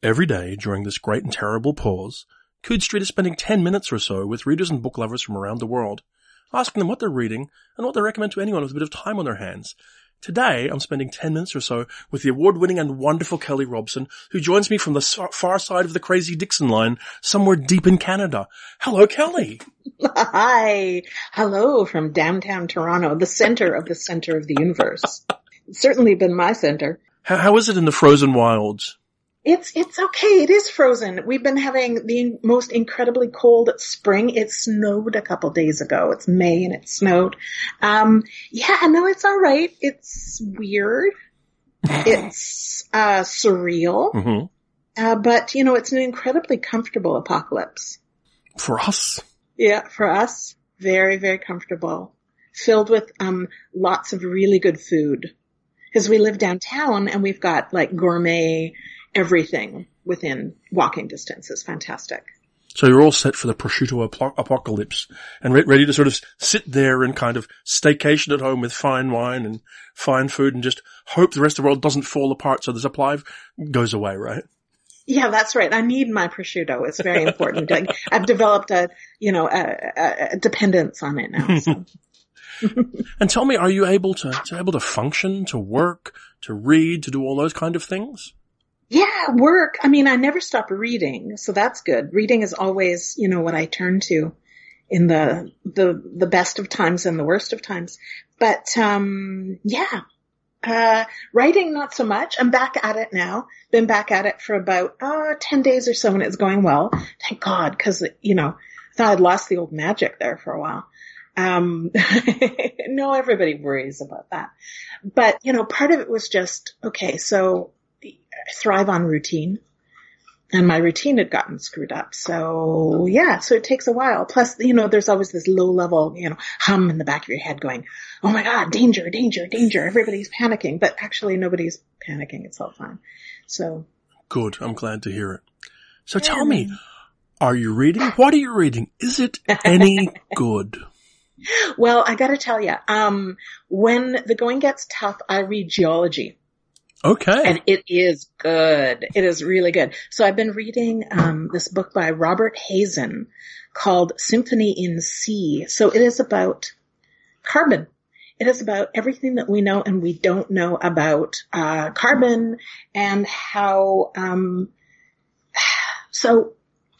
Every day during this great and terrible pause, Coode Street is spending 10 minutes or so with readers and book lovers from around the world, asking them what they're reading and what they recommend to anyone with a bit of time on their hands. Today, I'm spending 10 minutes or so with the award-winning and wonderful Kelly Robson, who joins me from the far side of the crazy Dixon line, somewhere deep in Canada. Hello, Kelly. Hi. Hello from downtown Toronto, the center of the center of the universe. It's certainly been my center. How, how is it in the frozen wilds? It's, it's okay. It is frozen. We've been having the most incredibly cold spring. It snowed a couple days ago. It's May and it snowed. Um, yeah, no, it's all right. It's weird. it's, uh, surreal. Mm-hmm. Uh, but you know, it's an incredibly comfortable apocalypse. For us. Yeah, for us. Very, very comfortable. Filled with, um, lots of really good food. Cause we live downtown and we've got like gourmet, everything within walking distance is fantastic. So you're all set for the prosciutto apocalypse and re- ready to sort of sit there and kind of staycation at home with fine wine and fine food and just hope the rest of the world doesn't fall apart so the supply goes away, right? Yeah, that's right. I need my prosciutto. It's very important. I've developed a, you know, a, a dependence on it now. So. and tell me, are you able to, to able to function, to work, to read, to do all those kind of things? Yeah, work. I mean, I never stop reading, so that's good. Reading is always, you know, what I turn to in the the the best of times and the worst of times. But um yeah. Uh writing not so much. I'm back at it now. Been back at it for about uh 10 days or so and it's going well. Thank God cuz you know, I thought I'd lost the old magic there for a while. Um no everybody worries about that. But, you know, part of it was just okay, so thrive on routine. And my routine had gotten screwed up. So yeah, so it takes a while. Plus, you know, there's always this low level, you know, hum in the back of your head going, Oh my God, danger, danger, danger. Everybody's panicking, but actually nobody's panicking. It's all fine. So. Good. I'm glad to hear it. So tell me, are you reading? What are you reading? Is it any good? Well, I gotta tell you, um, when the going gets tough, I read geology. Okay. And it is good. It is really good. So I've been reading um, this book by Robert Hazen called Symphony in C. So it is about carbon. It is about everything that we know and we don't know about uh, carbon and how. Um, so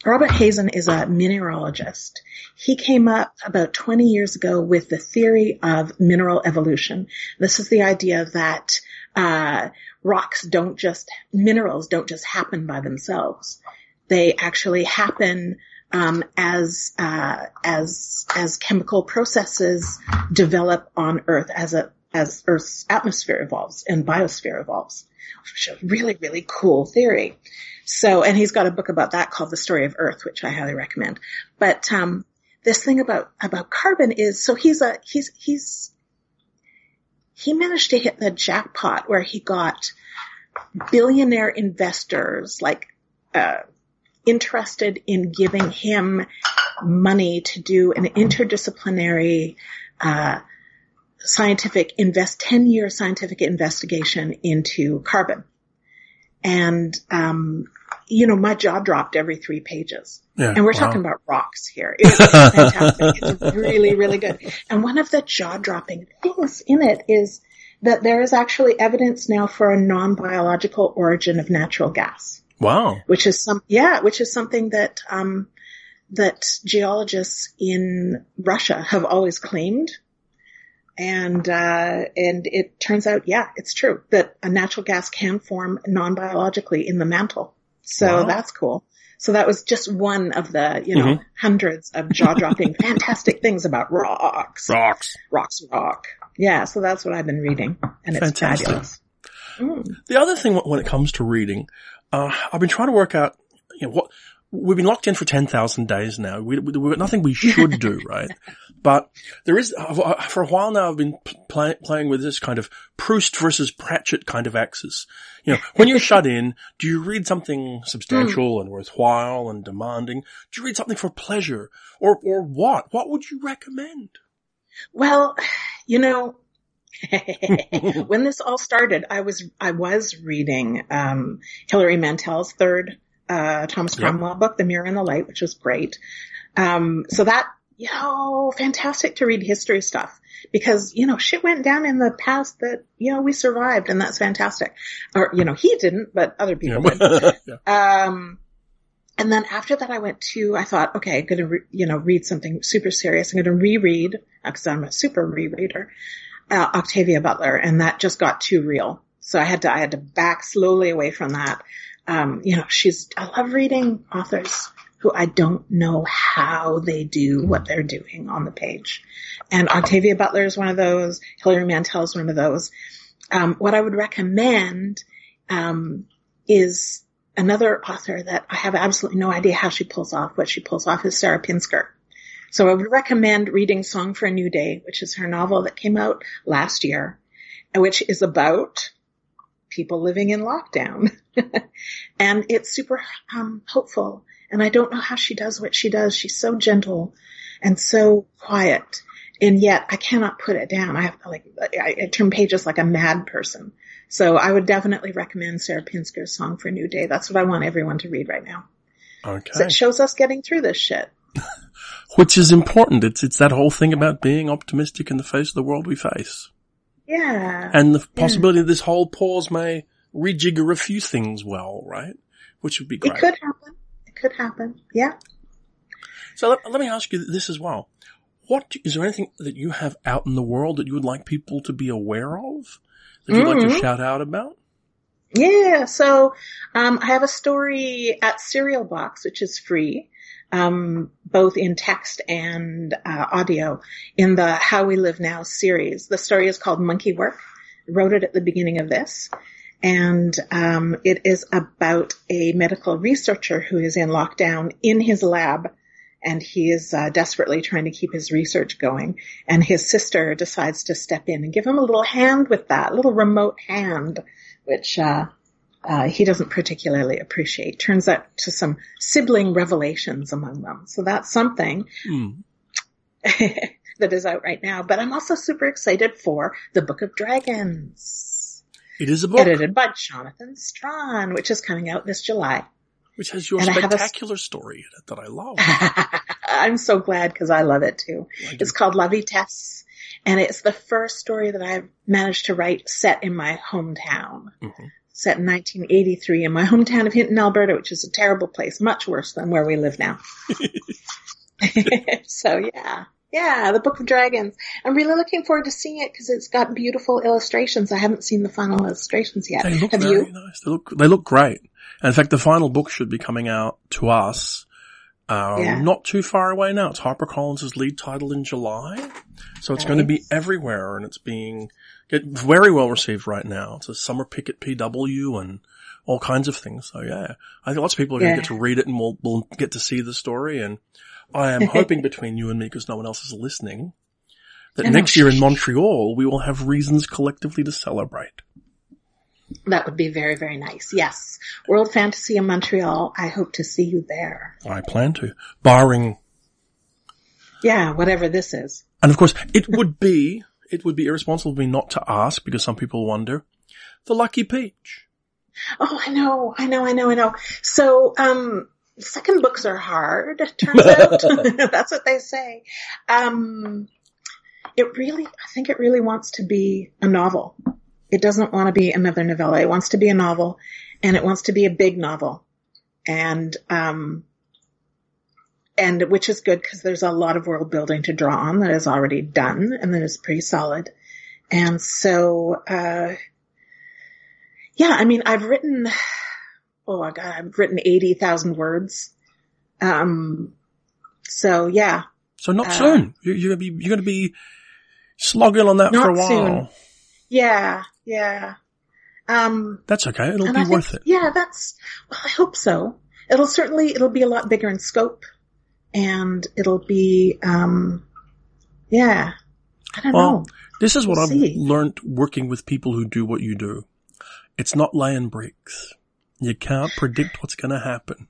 Robert Hazen is a mineralogist. He came up about 20 years ago with the theory of mineral evolution. This is the idea that uh, rocks don't just, minerals don't just happen by themselves. They actually happen um, as uh, as as chemical processes develop on Earth as a as Earth's atmosphere evolves and biosphere evolves. Which is a really really cool theory. So, and he's got a book about that called The Story of Earth, which I highly recommend. But um, this thing about about carbon is so he's a he's he's he managed to hit the jackpot where he got billionaire investors like uh, interested in giving him money to do an interdisciplinary uh, scientific invest 10 year scientific investigation into carbon. And um, you know my jaw dropped every three pages yeah, and we're wow. talking about rocks here it's fantastic it's really really good and one of the jaw dropping things in it is that there is actually evidence now for a non-biological origin of natural gas. Wow. Which is some, yeah, which is something that, um, that geologists in Russia have always claimed. And, uh, and it turns out, yeah, it's true that a natural gas can form non-biologically in the mantle. So wow. that's cool. So that was just one of the, you know, mm-hmm. hundreds of jaw-dropping fantastic things about rocks. Rocks. Rocks rock. Yeah, so that's what I've been reading, and it's Fantastic. fabulous. Mm. The other thing when it comes to reading, uh, I've been trying to work out, you know, what we've been locked in for ten thousand days now. We, have got nothing we should do, right? But there is, for a while now, I've been play, playing with this kind of Proust versus Pratchett kind of axis. You know, when you're shut in, do you read something substantial mm. and worthwhile and demanding? Do you read something for pleasure, or or what? What would you recommend? Well, you know, when this all started, I was I was reading um, Hilary Mantel's third uh, Thomas Yep. Cromwell book, The Mirror and the Light, which was great. Um, so that know, fantastic to read history stuff because you know shit went down in the past that you know we survived, and that's fantastic. Or you know he didn't, but other people did. yeah. Um, and then after that, I went to, I thought, okay, I'm going to, re- you know, read something super serious. I'm going to reread, because I'm a super rereader, uh, Octavia Butler, and that just got too real. So I had to, I had to back slowly away from that. Um, you know, she's, I love reading authors who I don't know how they do what they're doing on the page. And Octavia Butler is one of those. Hilary Mantel is one of those. Um, what I would recommend, um, is another author that I have absolutely no idea how she pulls off what she pulls off is Sarah Pinsker. So I would recommend reading Song for a New Day, which is her novel that came out last year, which is about people living in lockdown. and it's super um, hopeful. And I don't know how she does what she does. She's so gentle and so quiet. And yet I cannot put it down. I have to like, I, I turn pages like a mad person. So I would definitely recommend Sarah Pinsker's Song for a New Day. That's what I want everyone to read right now. Okay. It shows us getting through this shit. Which is important. It's, it's that whole thing about being optimistic in the face of the world we face. Yeah. And the possibility this whole pause may rejigger a few things well, right? Which would be great. it could happen. Could happen. Yeah. So let, let me ask you this as well. What, is there anything that you have out in the world that you would like people to be aware of? That you'd like to Mhm. shout out about? Yeah. So, um, I have a story at Serial Box, which is free, um, both in text and uh, audio in the How We Live Now series. The story is called Monkey Work. I wrote it at the beginning of this. And um, it is about a medical researcher who is in lockdown in his lab and he is uh, desperately trying to keep his research going. And his sister decides to step in and give him a little hand with that, a little remote hand, which uh, uh, he doesn't particularly appreciate. Turns out to some sibling revelations among them. So that's something Hmm. that is out right now. But I'm also super excited for the Book of Dragons, It is a book edited by Jonathan Strahan, which is coming out this July. which has your and have a spectacular story in it that I love. I'm so glad because I love it too. It's called La Vitesse. And it's the first story that I've managed to write set in my hometown. Mhm. Set in 1983 in my hometown of Hinton, Alberta, which is a terrible place, much worse than where we live now. so yeah. Yeah, the Book of Dragons. I'm really looking forward to seeing it because it's got beautiful illustrations. I haven't seen the final illustrations yet. They look Have very you? nice. They look, they look great. And in fact, the final book should be coming out to us, um, Yeah. not too far away now. It's HarperCollins' lead title in July. So it's going to be everywhere and it's being get very well received right now. It's a summer pick at PW and all kinds of things. So yeah, I think lots of people are going Yeah. to get to read it and we'll, we'll get to see the story. And I am hoping between you and me, because no one else is listening, that know. next year in Montreal, we will have reasons collectively to celebrate. That would be very, very nice. Yes. World Fantasy in Montreal. I hope to see you there. I plan to, barring Yeah, whatever this is. And of course, it would be, it would be irresponsible of me not to ask because some people wonder, the Lucky Peach. Oh, I know, I know, I know, I know. So, um, second books are hard, turns out. That's what they say. Um, it really, I think it really wants to be a novel. It doesn't want to be another novella. It wants to be a novel and it wants to be a big novel. And, um, and which is good because there's a lot of world building to draw on that is already done and that is pretty solid. And so, uh, yeah, I mean, I've written, oh my God, I've written 80,000 words. Um, so yeah, So not Uh, soon. You're, you're gonna be, you're gonna be slogging on that for a Not while. soon. yeah, yeah. Um, That's okay. It'll be I think- worth it. Yeah, that's, well, I hope so. It'll certainly, it'll be a lot bigger in scope and it'll be, um, yeah, I don't Well, know. This is what We'll I've see. learned working with people who do what you do. It's not laying bricks. You can't predict what's gonna happen.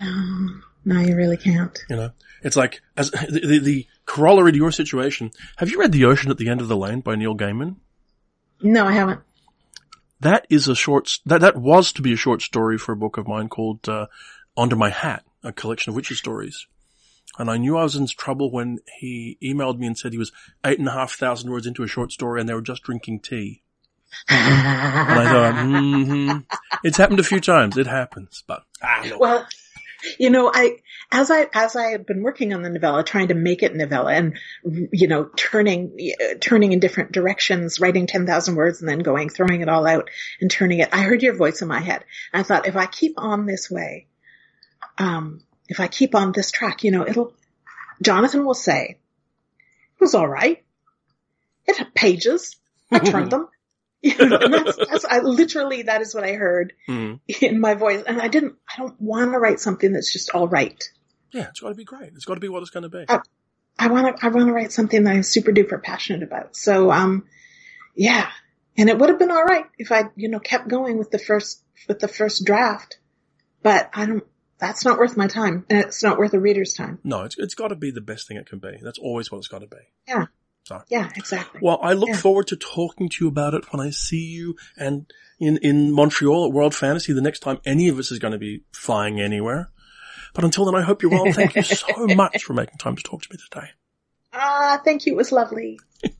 Um, No, you really can't. You know, it's like as the, the, the corollary to your situation. Have you read The Ocean at the End of the Lane by Neil Gaiman? No, I haven't. That is a short, that, that was to be a short story for a book of mine called, uh, Under My Hat, a collection of witches stories. And I knew I was in trouble when he emailed me and said he was eight and a half thousand words into a short story and they were just drinking tea. And I thought, mm-hmm. It's happened a few times. It happens, but ah. Well, you know, I, as I, as I had been working on the novella, trying to make it novella and, you know, turning, turning in different directions, writing 10,000 words and then going, throwing it all out and turning it, I heard your voice in my head. And I thought, if I keep on this way, um, if I keep on this track, you know, it'll, Jonathan will say, it was all right. It had pages. I turned them. You know, and that's, that's, I literally, that is what I heard Mhm. in my voice. And I didn't, I don't want to write something that's just all right. yeah, it's got to be great. It's got to be what it's going to be. Uh, I want to, I want to write something that I'm super duper passionate about. So, um, yeah. And it would have been all right if I, you know, kept going with the first, with the first draft, but I don't, that's not worth my time and it's not worth a reader's time. No, it's it's got to be the best thing it can be. That's always what it's got to be. Yeah. So. Yeah, exactly. Well, I look Yeah. forward to talking to you about it when I see you and in, in Montreal at World Fantasy the next time any of us is going to be flying anywhere. But until then, I hope you're well. Thank you so much for making time to talk to me today. Ah, thank you. It was lovely.